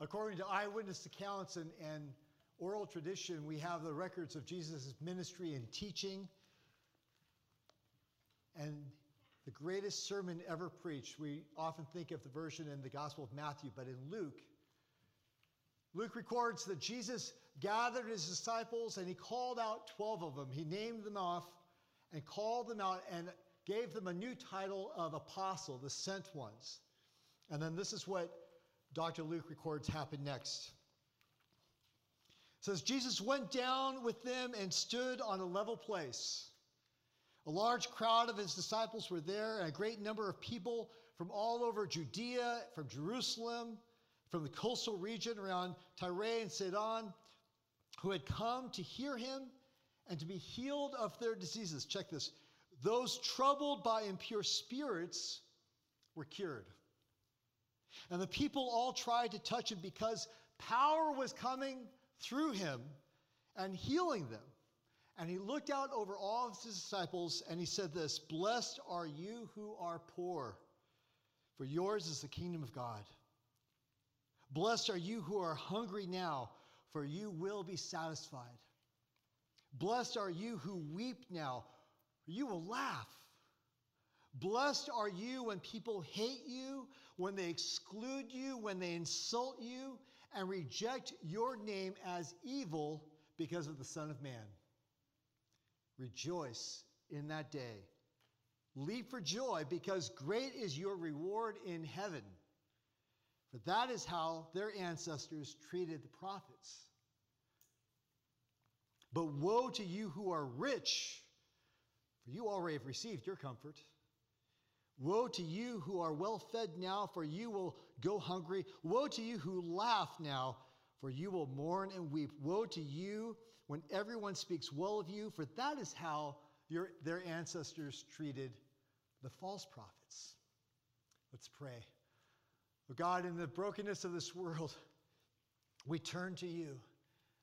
According to eyewitness accounts and, and oral tradition, we have the records of Jesus' ministry and teaching. And the greatest sermon ever preached, we often think of the version in the Gospel of Matthew, but in Luke, Luke records that Jesus gathered his disciples and he called out 12 of them. He named them off and called them out and gave them a new title of apostle, the sent ones. And then this is what Dr. Luke records happened next. It says Jesus went down with them and stood on a level place. A large crowd of his disciples were there, and a great number of people from all over Judea, from Jerusalem, from the coastal region around Tyre and Sidon, who had come to hear him and to be healed of their diseases. Check this. Those troubled by impure spirits were cured. And the people all tried to touch him because power was coming through him and healing them. And he looked out over all of his disciples and he said this Blessed are you who are poor, for yours is the kingdom of God. Blessed are you who are hungry now, for you will be satisfied. Blessed are you who weep now, for you will laugh. Blessed are you when people hate you, when they exclude you, when they insult you, and reject your name as evil because of the Son of Man. Rejoice in that day. Leap for joy because great is your reward in heaven. For that is how their ancestors treated the prophets. But woe to you who are rich, for you already have received your comfort. Woe to you who are well fed now, for you will go hungry. Woe to you who laugh now, for you will mourn and weep. Woe to you when everyone speaks well of you, for that is how your, their ancestors treated the false prophets. Let's pray. Oh God, in the brokenness of this world, we turn to you.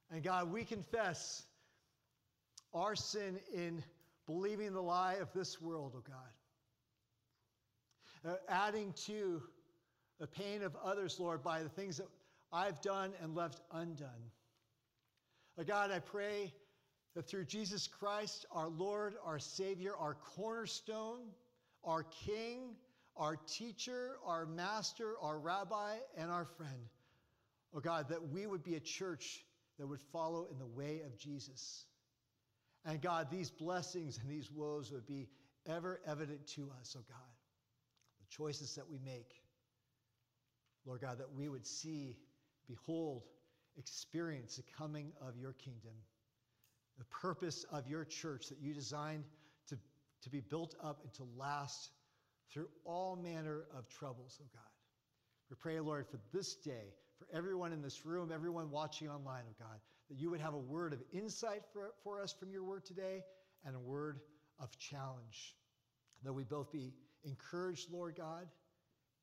And God, we confess our sin in believing the lie of this world, oh God uh, adding to the pain of others, Lord, by the things that I've done and left undone. Uh, God, I pray that through Jesus Christ, our Lord, our Savior, our cornerstone, our King, our teacher, our master, our rabbi, and our friend, oh God, that we would be a church that would follow in the way of Jesus. And God, these blessings and these woes would be ever evident to us, oh God choices that we make. Lord God, that we would see, behold, experience the coming of your kingdom, the purpose of your church that you designed to, to be built up and to last through all manner of troubles, oh God. We pray, Lord, for this day, for everyone in this room, everyone watching online, oh God, that you would have a word of insight for, for us from your word today and a word of challenge. That we both be encouraged, Lord God.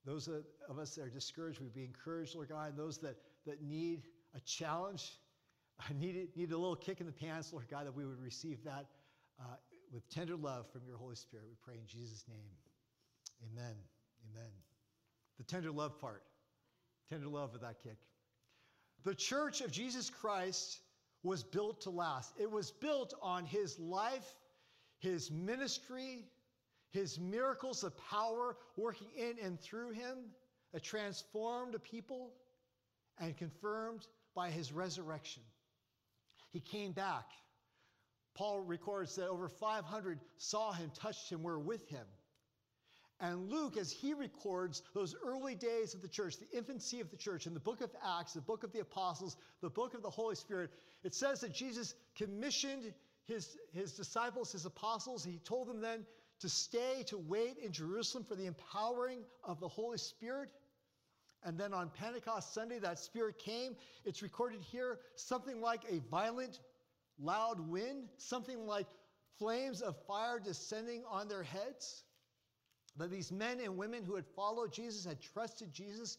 Those of us that are discouraged, we'd be encouraged, Lord God. And those that, that need a challenge, need, need a little kick in the pants, Lord God, that we would receive that uh, with tender love from your Holy Spirit. We pray in Jesus' name. Amen. Amen. The tender love part. Tender love of that kick. The church of Jesus Christ was built to last. It was built on his life, his ministry, his miracles of power working in and through him that transformed a people and confirmed by his resurrection. He came back. Paul records that over 500 saw him, touched him, were with him. And Luke, as he records those early days of the church, the infancy of the church, in the book of Acts, the book of the apostles, the book of the Holy Spirit, it says that Jesus commissioned his, his disciples, his apostles. He told them then to stay, to wait in Jerusalem for the empowering of the Holy Spirit. And then on Pentecost Sunday, that Spirit came. It's recorded here something like a violent, loud wind, something like flames of fire descending on their heads. That these men and women who had followed Jesus, had trusted Jesus,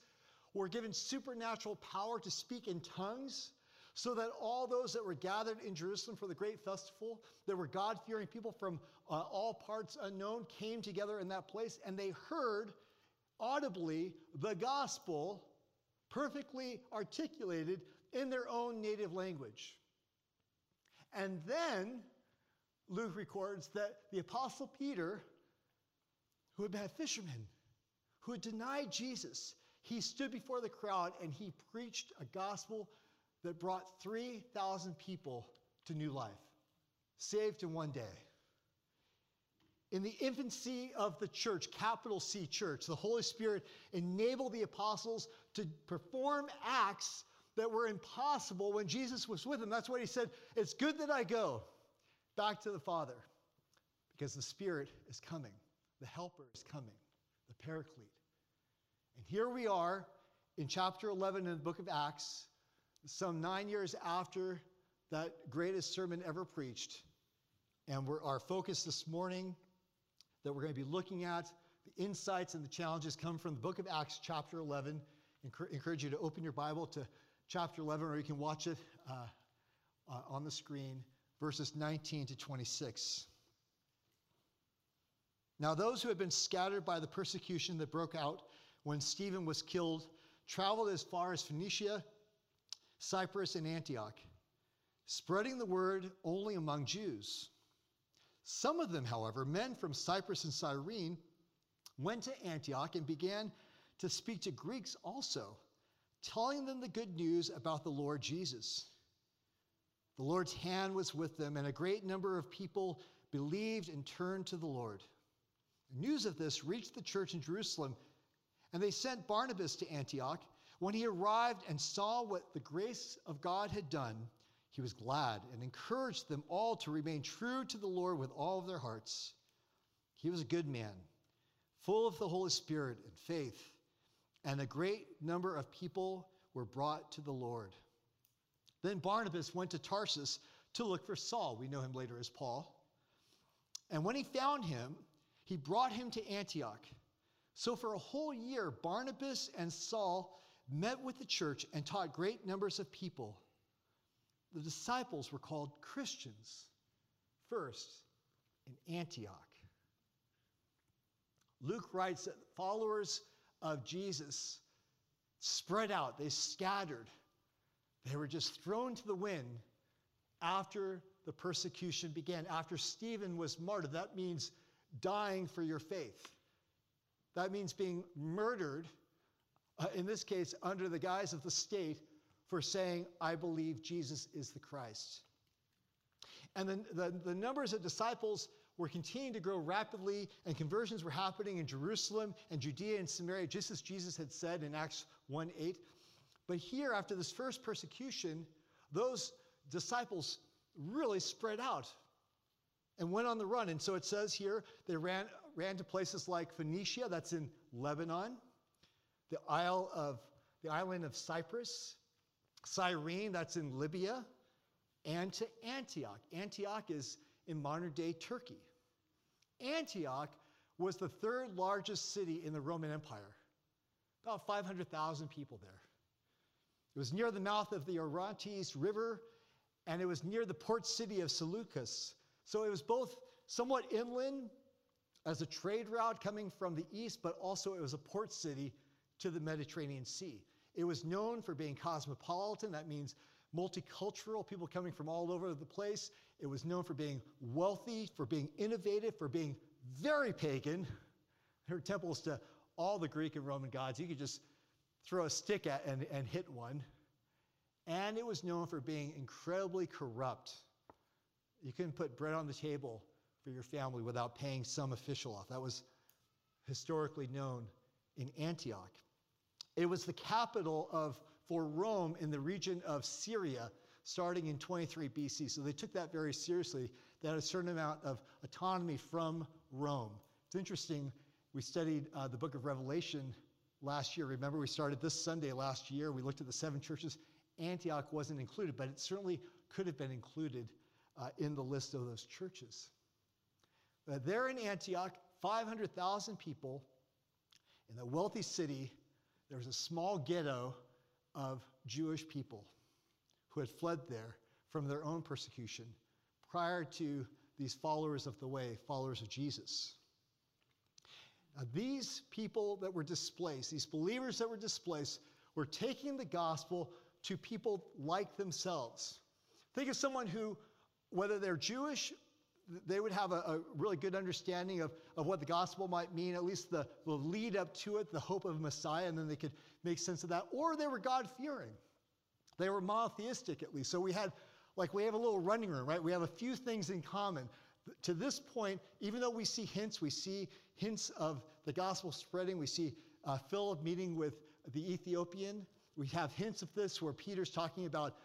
were given supernatural power to speak in tongues so that all those that were gathered in Jerusalem for the great festival, there were God fearing people from uh, all parts unknown, came together in that place and they heard audibly the gospel perfectly articulated in their own native language. And then Luke records that the Apostle Peter, who had been a fisherman, who had denied Jesus, he stood before the crowd and he preached a gospel that brought 3,000 people to new life, saved in one day. In the infancy of the church, capital C church, the Holy Spirit enabled the apostles to perform acts that were impossible when Jesus was with them. That's what he said It's good that I go back to the Father because the Spirit is coming, the Helper is coming, the Paraclete. And here we are in chapter 11 in the book of Acts, some nine years after that greatest sermon ever preached. And our focus this morning that we're going to be looking at, the insights and the challenges come from the book of Acts, chapter 11. I encourage you to open your Bible to chapter 11, or you can watch it uh, uh, on the screen, verses 19 to 26. Now, those who had been scattered by the persecution that broke out when Stephen was killed traveled as far as Phoenicia, Cyprus, and Antioch, spreading the word only among Jews. Some of them, however, men from Cyprus and Cyrene, went to Antioch and began to speak to Greeks also telling them the good news about the Lord Jesus. The Lord's hand was with them, and a great number of people believed and turned to the Lord. News of this reached the church in Jerusalem, and they sent Barnabas to Antioch. When he arrived and saw what the grace of God had done, he was glad and encouraged them all to remain true to the Lord with all of their hearts. He was a good man, full of the Holy Spirit and faith and a great number of people were brought to the Lord. Then Barnabas went to Tarsus to look for Saul. We know him later as Paul. And when he found him, he brought him to Antioch. So for a whole year, Barnabas and Saul met with the church and taught great numbers of people. The disciples were called Christians first in Antioch. Luke writes that followers of Jesus spread out, they scattered. They were just thrown to the wind after the persecution began, after Stephen was martyred. That means dying for your faith. That means being murdered, uh, in this case, under the guise of the state, for saying, I believe Jesus is the Christ. And then the, the numbers of disciples were continuing to grow rapidly, and conversions were happening in Jerusalem and Judea and Samaria, just as Jesus had said in Acts 1 8. But here, after this first persecution, those disciples really spread out and went on the run. And so it says here they ran, ran to places like Phoenicia, that's in Lebanon, the Isle of the island of Cyprus, Cyrene, that's in Libya, and to Antioch. Antioch is in modern day Turkey. Antioch was the third largest city in the Roman Empire, about 500,000 people there. It was near the mouth of the Orontes River, and it was near the port city of Seleucus. So it was both somewhat inland as a trade route coming from the east, but also it was a port city to the Mediterranean Sea. It was known for being cosmopolitan, that means multicultural, people coming from all over the place. It was known for being wealthy, for being innovative, for being very pagan. There were temples to all the Greek and Roman gods. You could just throw a stick at and, and hit one. And it was known for being incredibly corrupt. You couldn't put bread on the table for your family without paying some official off. That was historically known in Antioch. It was the capital of for Rome in the region of Syria starting in 23 BC. So they took that very seriously. They had a certain amount of autonomy from Rome. It's interesting. We studied uh, the book of Revelation last year. Remember, we started this Sunday last year. We looked at the seven churches. Antioch wasn't included, but it certainly could have been included uh, in the list of those churches. Uh, there in Antioch, 500,000 people in the wealthy city. There was a small ghetto of Jewish people who had fled there from their own persecution prior to these followers of the way, followers of Jesus. Now, these people that were displaced, these believers that were displaced, were taking the gospel to people like themselves. Think of someone who, whether they're Jewish, they would have a, a, really good understanding of, of what the gospel might mean, at least the, the lead up to it, the hope of Messiah, and then they could make sense of that. Or they were God fearing. They were monotheistic, at least. So we had, like, we have a little running room, right? We have a few things in common. To this point, even though we see hints, we see hints of the gospel spreading, we see uh, Philip meeting with the Ethiopian. We have hints of this where Peter's talking about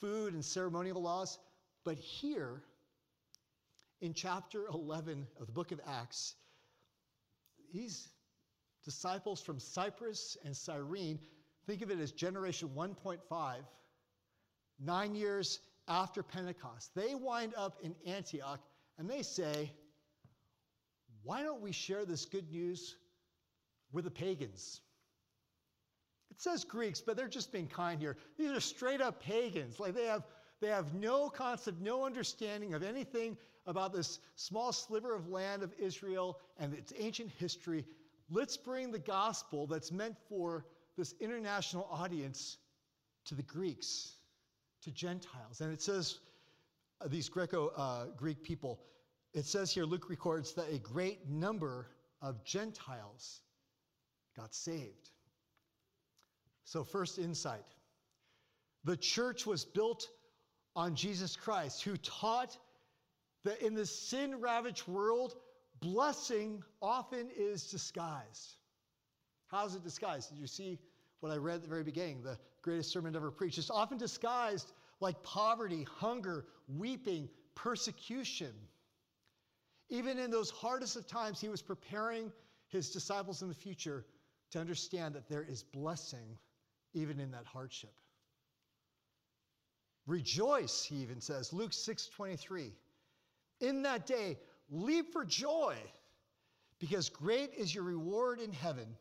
food and ceremonial laws. But here, in chapter 11 of the book of Acts, these disciples from Cyprus and Cyrene, think of it as generation 1.5, nine years after Pentecost, they wind up in Antioch and they say, Why don't we share this good news with the pagans? It says Greeks, but they're just being kind here. These are straight up pagans. Like they have, they have no concept, no understanding of anything about this small sliver of land of Israel and its ancient history. Let's bring the gospel that's meant for this international audience to the Greeks, to Gentiles. And it says, uh, these Greco uh, Greek people, it says here, Luke records that a great number of Gentiles got saved. So, first insight the church was built on Jesus Christ, who taught that in this sin ravaged world, blessing often is disguised. How is it disguised? Did you see what I read at the very beginning? The greatest sermon ever preached. It's often disguised like poverty, hunger, weeping, persecution. Even in those hardest of times, he was preparing his disciples in the future to understand that there is blessing even in that hardship. Rejoice, he even says, Luke 6 23. In that day, leap for joy, because great is your reward in heaven,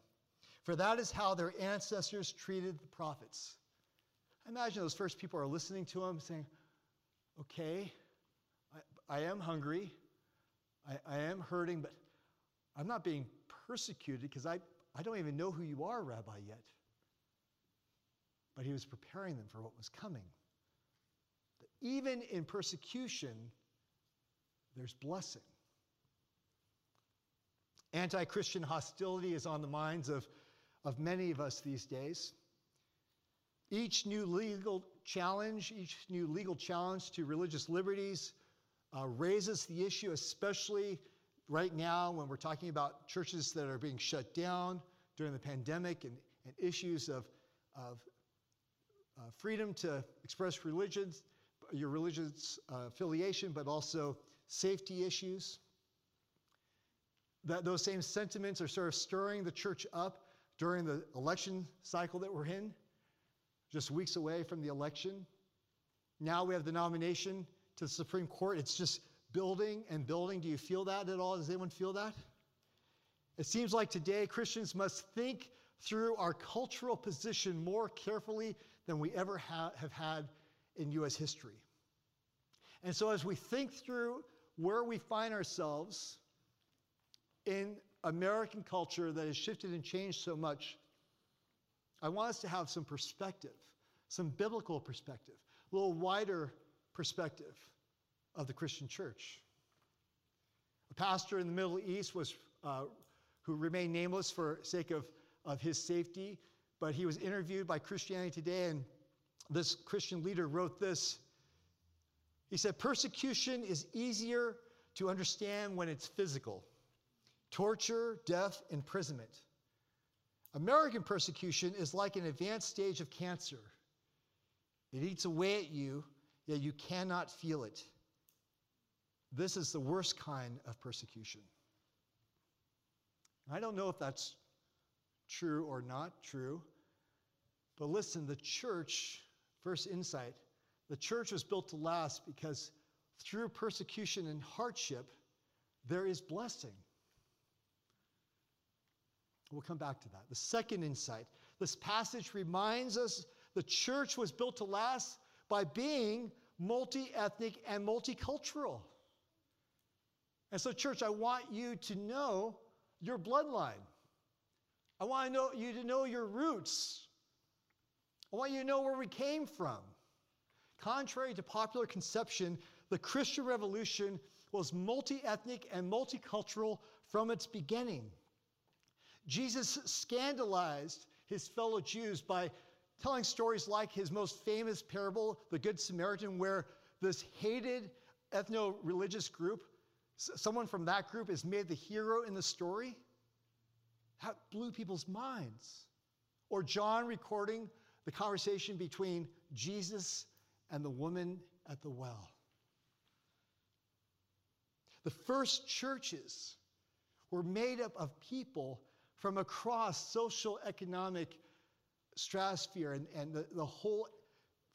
for that is how their ancestors treated the prophets. I imagine those first people are listening to him saying, Okay, I, I am hungry, I, I am hurting, but I'm not being persecuted because I, I don't even know who you are, Rabbi, yet. But he was preparing them for what was coming. Even in persecution, there's blessing. Anti Christian hostility is on the minds of, of many of us these days. Each new legal challenge, each new legal challenge to religious liberties uh, raises the issue, especially right now when we're talking about churches that are being shut down during the pandemic and, and issues of, of uh, freedom to express religions, your religious uh, affiliation, but also safety issues. That those same sentiments are sort of stirring the church up during the election cycle that we're in, just weeks away from the election. Now we have the nomination to the Supreme Court. It's just building and building. Do you feel that at all? Does anyone feel that? It seems like today Christians must think through our cultural position more carefully than we ever ha- have had in U.S. history. And so, as we think through where we find ourselves in American culture that has shifted and changed so much, I want us to have some perspective, some biblical perspective, a little wider perspective of the Christian church. A pastor in the Middle East was, uh, who remained nameless for sake of, of his safety, but he was interviewed by Christianity Today, and this Christian leader wrote this. He said, Persecution is easier to understand when it's physical torture, death, imprisonment. American persecution is like an advanced stage of cancer. It eats away at you, yet you cannot feel it. This is the worst kind of persecution. I don't know if that's true or not true, but listen, the church, first insight, the church was built to last because through persecution and hardship, there is blessing. We'll come back to that. The second insight this passage reminds us the church was built to last by being multi ethnic and multicultural. And so, church, I want you to know your bloodline. I want to know you to know your roots. I want you to know where we came from. Contrary to popular conception, the Christian revolution was multi ethnic and multicultural from its beginning. Jesus scandalized his fellow Jews by telling stories like his most famous parable, the Good Samaritan, where this hated ethno religious group, someone from that group, is made the hero in the story. That blew people's minds. Or John recording the conversation between Jesus and the woman at the well. The first churches were made up of people from across social economic stratosphere and, and the, the whole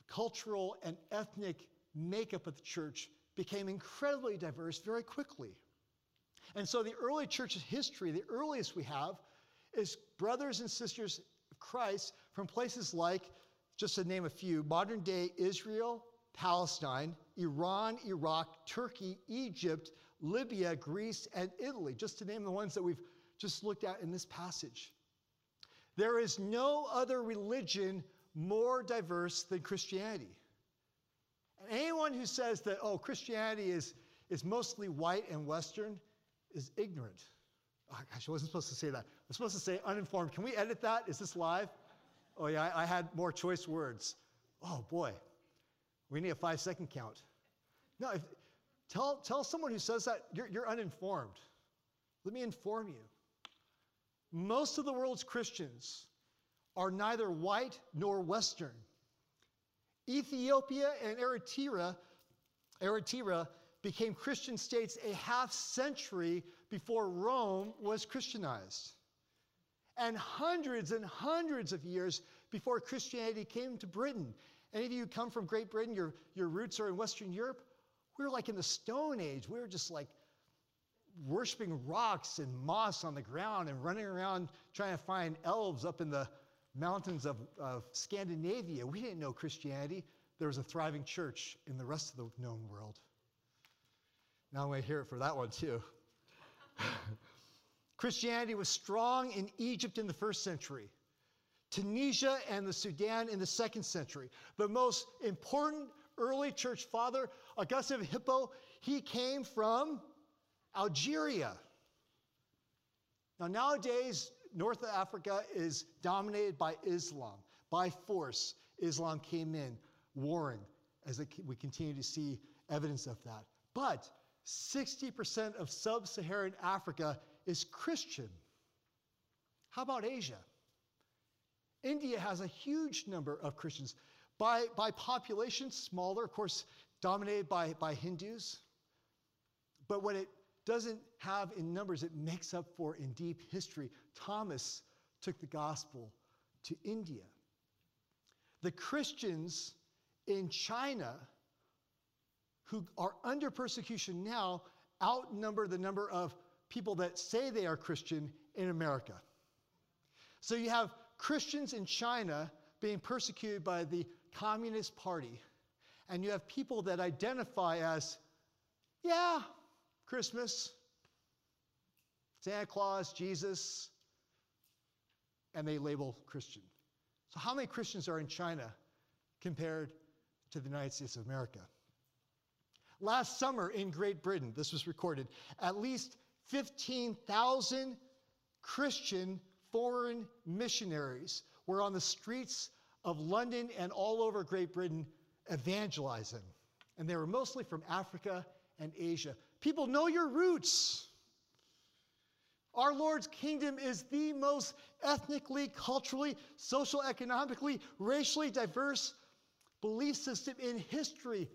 cultural and ethnic makeup of the church became incredibly diverse very quickly. And so the early church's history, the earliest we have, is brothers and sisters of Christ from places like, just to name a few, modern day Israel, Palestine, Iran, Iraq, Turkey, Egypt, Libya, Greece, and Italy, just to name the ones that we've just looked at in this passage. There is no other religion more diverse than Christianity. And anyone who says that, oh, Christianity is, is mostly white and Western is ignorant. Oh, gosh, I wasn't supposed to say that. I was supposed to say uninformed. Can we edit that? Is this live? Oh, yeah, I, had more choice words. Oh, boy. We need a five second count. No, if, tell, tell someone who says that you're, you're uninformed. Let me inform you. Most of the world's Christians are neither white nor Western. Ethiopia and Eritrea, Eritrea became Christian states a half century before Rome was Christianized. And hundreds and hundreds of years before Christianity came to Britain. Any of you come from Great Britain, your, your roots are in Western Europe? We were like in the Stone Age. We were just like worshiping rocks and moss on the ground and running around trying to find elves up in the mountains of, of Scandinavia. We didn't know Christianity. There was a thriving church in the rest of the known world. Now I'm going to hear it for that one too. Christianity was strong in Egypt in the first century, Tunisia and the Sudan in the second century. The most important early church father, Augustine of Hippo, he came from Algeria. Now, nowadays, North Africa is dominated by Islam. By force, Islam came in, warring, as we continue to see evidence of that. But 60% of sub Saharan Africa is Christian. How about Asia? India has a huge number of Christians. By, by population, smaller, of course, dominated by, by Hindus. But what it doesn't have in numbers, it makes up for in deep history. Thomas took the gospel to India. The Christians in China who are under persecution now outnumber the number of people that say they are Christian in America. So you have Christians in China being persecuted by the Communist Party, and you have people that identify as, yeah, Christmas, Santa Claus, Jesus, and they label Christian. So, how many Christians are in China compared to the United States of America? Last summer in Great Britain, this was recorded, at least 15,000 Christian foreign missionaries were on the streets of London and all over Great Britain evangelizing. And they were mostly from Africa and Asia. People, know your roots. Our Lord's kingdom is the most ethnically, culturally, social, economically, racially diverse belief system in history,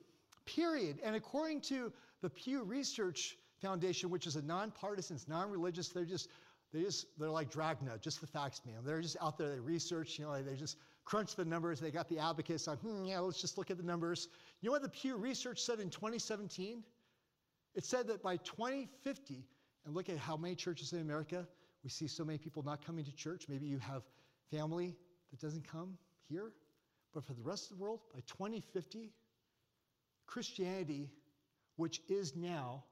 period. And according to the Pew Research Foundation, which is a nonpartisan, it's non-religious, they're just they just they're like Dragnet, just the facts, man. They're just out there. They research, you know, they just crunch the numbers. They got the advocates like, hmm, yeah, let's just look at the numbers. You know what the Pew Research said in 2017? It said that by 2050, and look at how many churches in America, we see so many people not coming to church. Maybe you have family that doesn't come here. But for the rest of the world, by 2050, Christianity, which is now,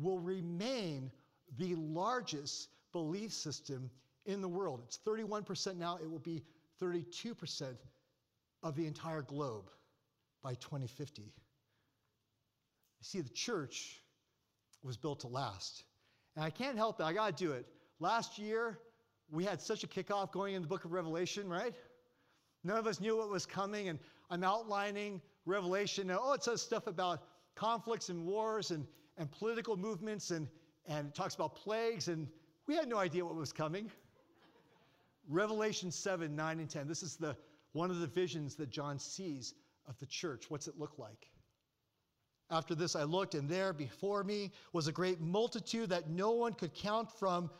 will remain the largest belief system in the world. It's 31% now, it will be 32% of the entire globe by 2050. You see, the church was built to last. And I can't help it, I gotta do it. Last year, we had such a kickoff going in the book of Revelation, right? None of us knew what was coming, and I'm outlining Revelation. Now, oh, it says stuff about conflicts and wars and, and political movements, and, and talks about plagues, and we had no idea what was coming. Revelation 7, 9, and 10. This is the, one of the visions that John sees of the church. What's it look like? After this, I looked, and there before me was a great multitude that no one could count from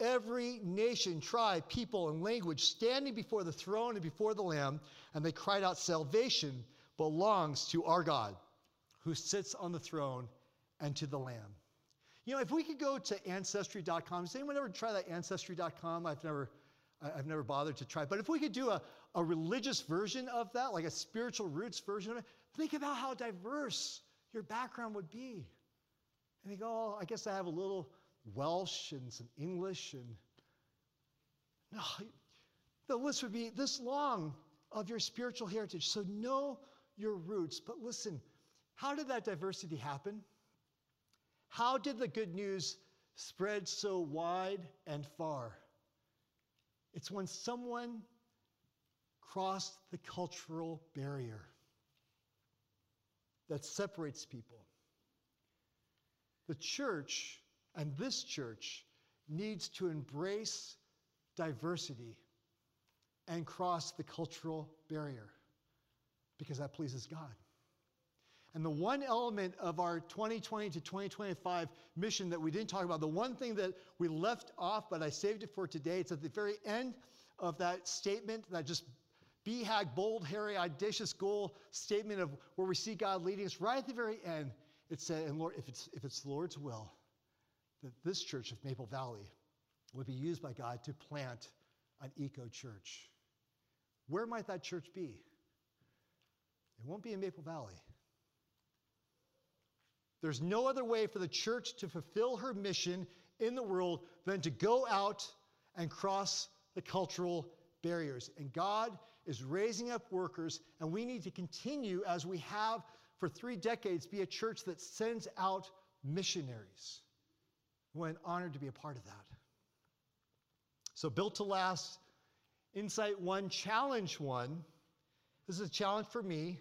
every nation, tribe, people, and language standing before the throne and before the Lamb, and they cried out, Salvation belongs to our God who sits on the throne and to the Lamb. You know, if we could go to ancestry.com, has anyone ever try that ancestry.com? I've never, I've never bothered to try. But if we could do a, a religious version of that, like a spiritual roots version of it, think about how diverse your background would be. And you go, oh, I guess I have a little Welsh and some English and no, the list would be this long of your spiritual heritage. So know your roots. But listen, how did that diversity happen? How did the good news spread so wide and far? It's when someone crossed the cultural barrier that separates people. The church and this church needs to embrace diversity and cross the cultural barrier because that pleases God. And the one element of our 2020 to 2025 mission that we didn't talk about, the one thing that we left off, but I saved it for today, it's at the very end of that statement, that just BHAG, bold, hairy, audacious goal statement of where we see God leading us. Right at the very end, it said, and Lord, if it's, if it's the Lord's will, that this church of Maple Valley would be used by God to plant an eco church. Where might that church be? It won't be in Maple Valley. There's no other way for the church to fulfill her mission in the world than to go out and cross the cultural barriers. And God is raising up workers, and we need to continue, as we have for three decades, be a church that sends out missionaries. We're honored to be a part of that. So, built to last, insight one, challenge one. This is a challenge for me.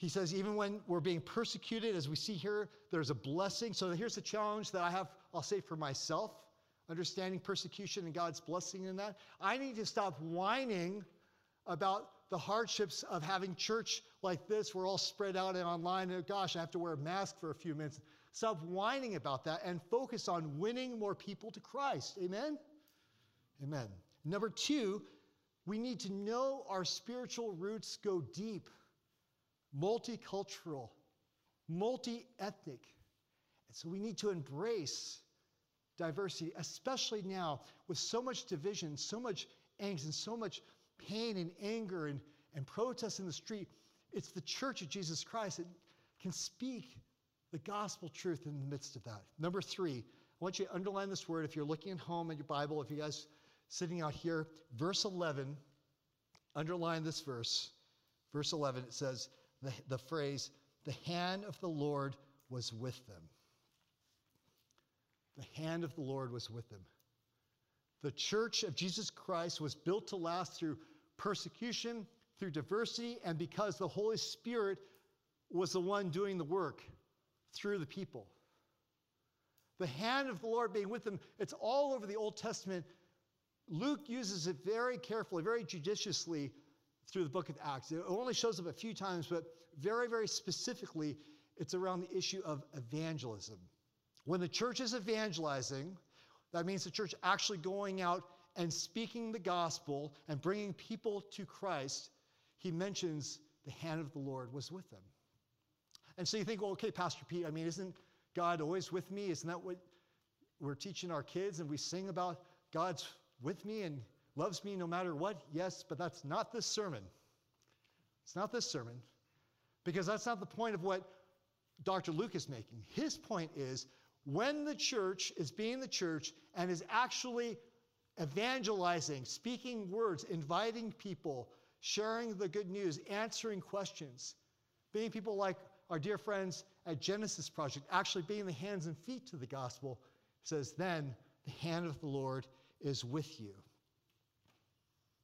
He says, even when we're being persecuted, as we see here, there's a blessing. So here's the challenge that I have, I'll say for myself, understanding persecution and God's blessing in that. I need to stop whining about the hardships of having church like this. We're all spread out and online. And gosh, I have to wear a mask for a few minutes. Stop whining about that and focus on winning more people to Christ. Amen? Amen. Number two, we need to know our spiritual roots go deep multicultural, multi ethnic. And so we need to embrace diversity, especially now with so much division, so much angst, and so much pain and anger and, and protest in the street. It's the church of Jesus Christ that can speak the gospel truth in the midst of that. Number three, I want you to underline this word if you're looking at home at your Bible, if you guys sitting out here, verse 11, underline this verse. Verse 11, it says, the, the phrase, the hand of the Lord was with them. The hand of the Lord was with them. The church of Jesus Christ was built to last through persecution, through diversity, and because the Holy Spirit was the one doing the work through the people. The hand of the Lord being with them, it's all over the Old Testament. Luke uses it very carefully, very judiciously through the book of Acts. It only shows up a few times, but very, very specifically, it's around the issue of evangelism. When the church is evangelizing, that means the church actually going out and speaking the gospel and bringing people to Christ. He mentions the hand of the Lord was with them. And so you think, well, okay, Pastor Pete, I mean, isn't God always with me? Isn't that what we're teaching our kids? And we sing about God's with me and loves me no matter what? Yes, but that's not this sermon. It's not this sermon because that's not the point of what Dr. Luke is making. His point is when the church is being the church and is actually evangelizing, speaking words, inviting people sharing the good news, answering questions, being people like our dear friends at Genesis Project, actually being the hands and feet to the gospel, says, then the hand of the Lord is with you.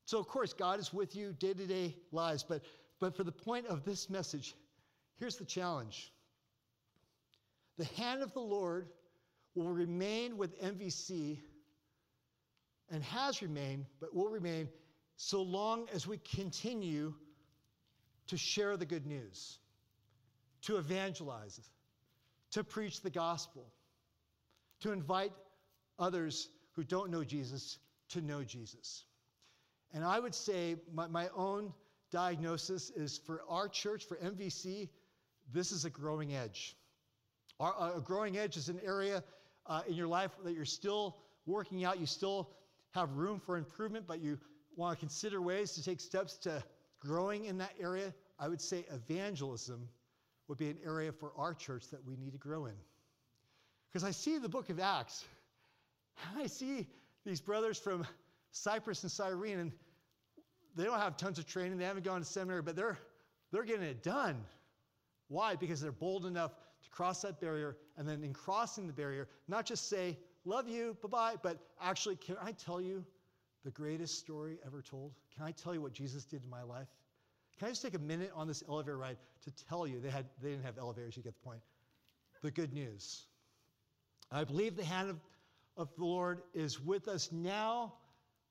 So, of course, God is with you day to day lives, but, but for the point of this message, here's the challenge the hand of the Lord will remain with MVC and has remained, but will remain so long as we continue to share the good news, to evangelize, to preach the gospel, to invite others who don't know Jesus to know Jesus. And I would say my, my own diagnosis is for our church, for MVC, this is a growing edge. Our, a growing edge is an area uh, in your life that you're still working out, you still have room for improvement, but you want to consider ways to take steps to growing in that area. I would say evangelism would be an area for our church that we need to grow in. Because I see the book of Acts, I see these brothers from Cyprus and Cyrene, and they don't have tons of training, they haven't gone to seminary, but they're, they're getting it done. Why? Because they're bold enough to cross that barrier, and then in crossing the barrier, not just say, love you, bye bye, but actually, can I tell you the greatest story ever told? Can I tell you what Jesus did in my life? Can I just take a minute on this elevator ride to tell you, they, had, they didn't have elevators, you get the point, the good news. I believe the hand of, of the Lord is with us now,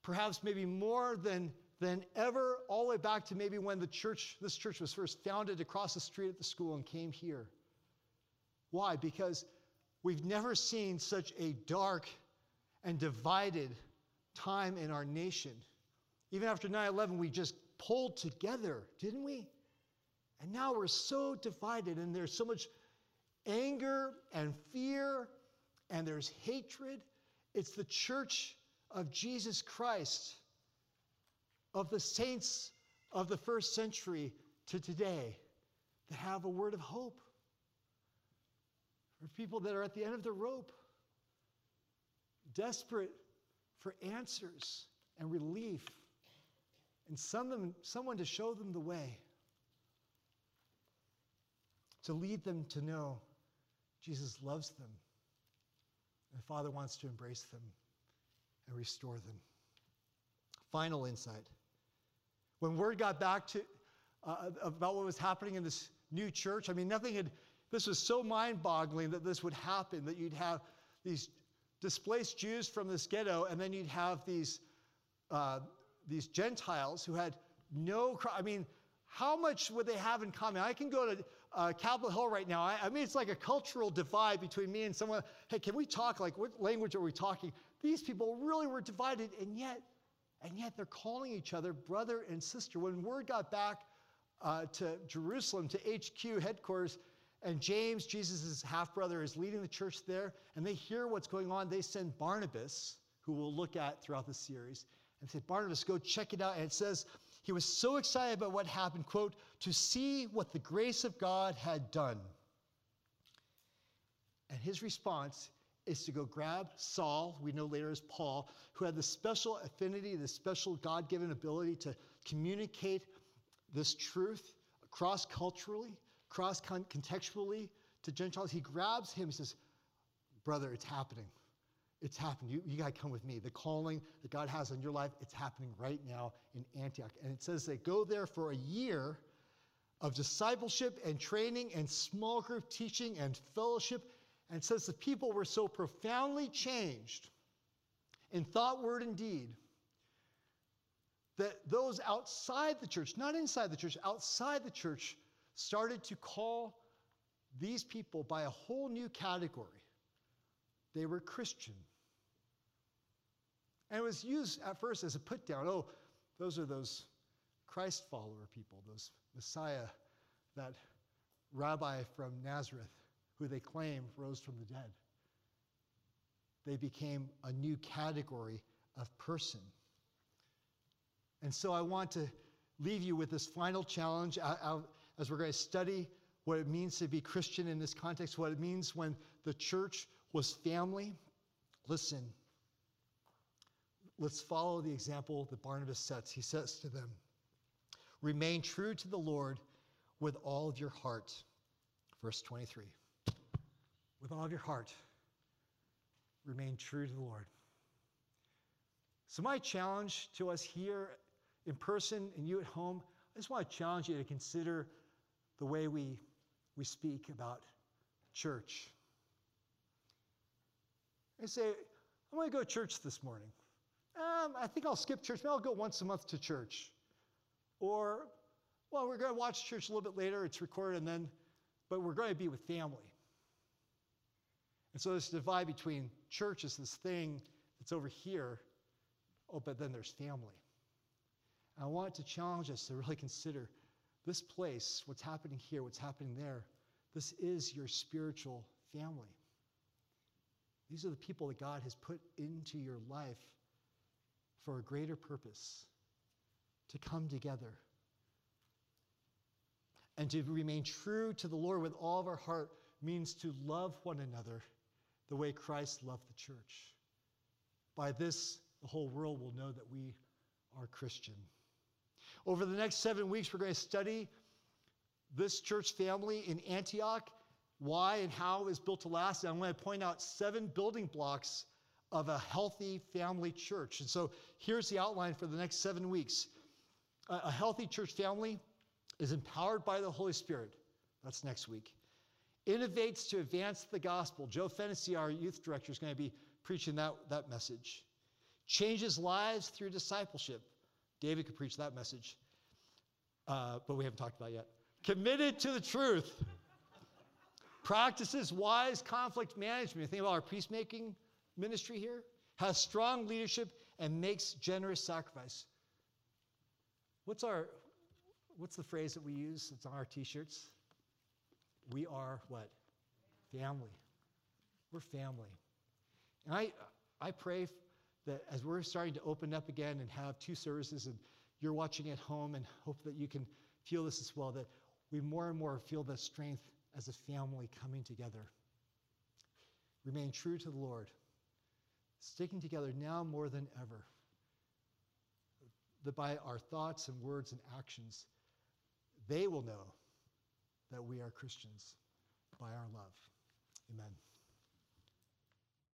perhaps maybe more than, than ever, all the way back to maybe when the church, this church was first founded across the street at the school and came here. Why? Because we've never seen such a dark and divided time in our nation. Even after 9 11, we just pulled together, didn't we? And now we're so divided, and there's so much anger and fear, and there's hatred. It's the church of Jesus Christ, of the saints of the first century to today, that have a word of hope. For people that are at the end of the rope, desperate for answers and relief, and some someone to show them the way, to lead them to know Jesus loves them, and Father wants to embrace them and restore them. Final insight. When word got back to uh, about what was happening in this new church, I mean, nothing had, this was so mind boggling that this would happen, that you'd have these displaced Jews from this ghetto, and then you'd have these, uh, these Gentiles who had no, I mean, how much would they have in common? I can go to uh, Capitol Hill right now. I, I, mean, it's like a cultural divide between me and someone. Hey, can we talk? Like, what language are we talking? These people really were divided, and yet, and yet they're calling each other brother and sister. When word got back uh, to Jerusalem, to HQ headquarters, and James, Jesus' half brother, is leading the church there, and they hear what's going on. They send Barnabas, who we'll look at throughout the series, and say, Barnabas, go check it out. And it says, he was so excited about what happened, quote, to see what the grace of God had done. And his response is to go grab Saul, we know later as Paul, who had the special affinity, the special God given ability to communicate this truth cross culturally cross contextually to Gentiles, he grabs him. He says, Brother, it's happening. It's happening. You, you got to come with me. The calling that God has on your life, it's happening right now in Antioch. And it says they go there for a year of discipleship and training and small group teaching and fellowship. And says the people were so profoundly changed in thought, word, and deed that those outside the church, not inside the church, outside the church, started to call these people by a whole new category. They were Christian. And it was used at first as a put down. Oh, those are those Christ follower people, those Messiah, that rabbi from Nazareth who they claim rose from the dead. They became a new category of person. And so I want to leave you with this final challenge uh, uh, as we're going to study what it means to be Christian in this context, what it means when the church was family. Listen, let's follow the example that Barnabas sets. He says to them, Remain true to the Lord with all of your heart. Verse 23. With all of your heart, remain true to the Lord. So, my challenge to us here in person and you at home, I just want to challenge you to consider the way we, we speak about church. I say, I'm going to go to church this morning. Um, I think I'll skip church. Maybe I'll go once a month to church. Or, well, we're going to watch church a little bit later. It's recorded, and then, but we're going to be with family. And so this divide between church is this thing that's over here, oh, but then there's family. And I want to challenge us to really consider this place, what's happening here, what's happening there. This is your spiritual family. These are the people that God has put into your life for a greater purpose to come together and to remain true to the Lord with all of our heart means to love one another the way Christ loved the church. By this, the whole world will know that we are Christian. Over the next seven weeks, we're going to study this church family in Antioch, why and how it was built to last. And I'm going to point out seven building blocks of a healthy family church. And so here's the outline for the next seven weeks. A healthy church family is empowered by the Holy Spirit. That's next week. Innovates to advance the gospel. Joe Fennessy, our youth director, is going to be preaching that, that message. Changes lives through discipleship. David could preach that message, uh, but we haven't talked about yet. Committed to the truth. Practices wise conflict management. Think about our peacemaking ministry here. Has strong leadership and makes generous sacrifice. What's our what's the phrase that we use? It's on our t-shirts. We are what? Family. We're family. And I I pray that as we're starting to open up again and have two services and you're watching at home and hope that you can feel this as well, that we more and more feel the strength as a family coming together. Remain true to the Lord, sticking together now more than ever. That by our thoughts and words and actions, they will know that we are Christians by our love. Amen.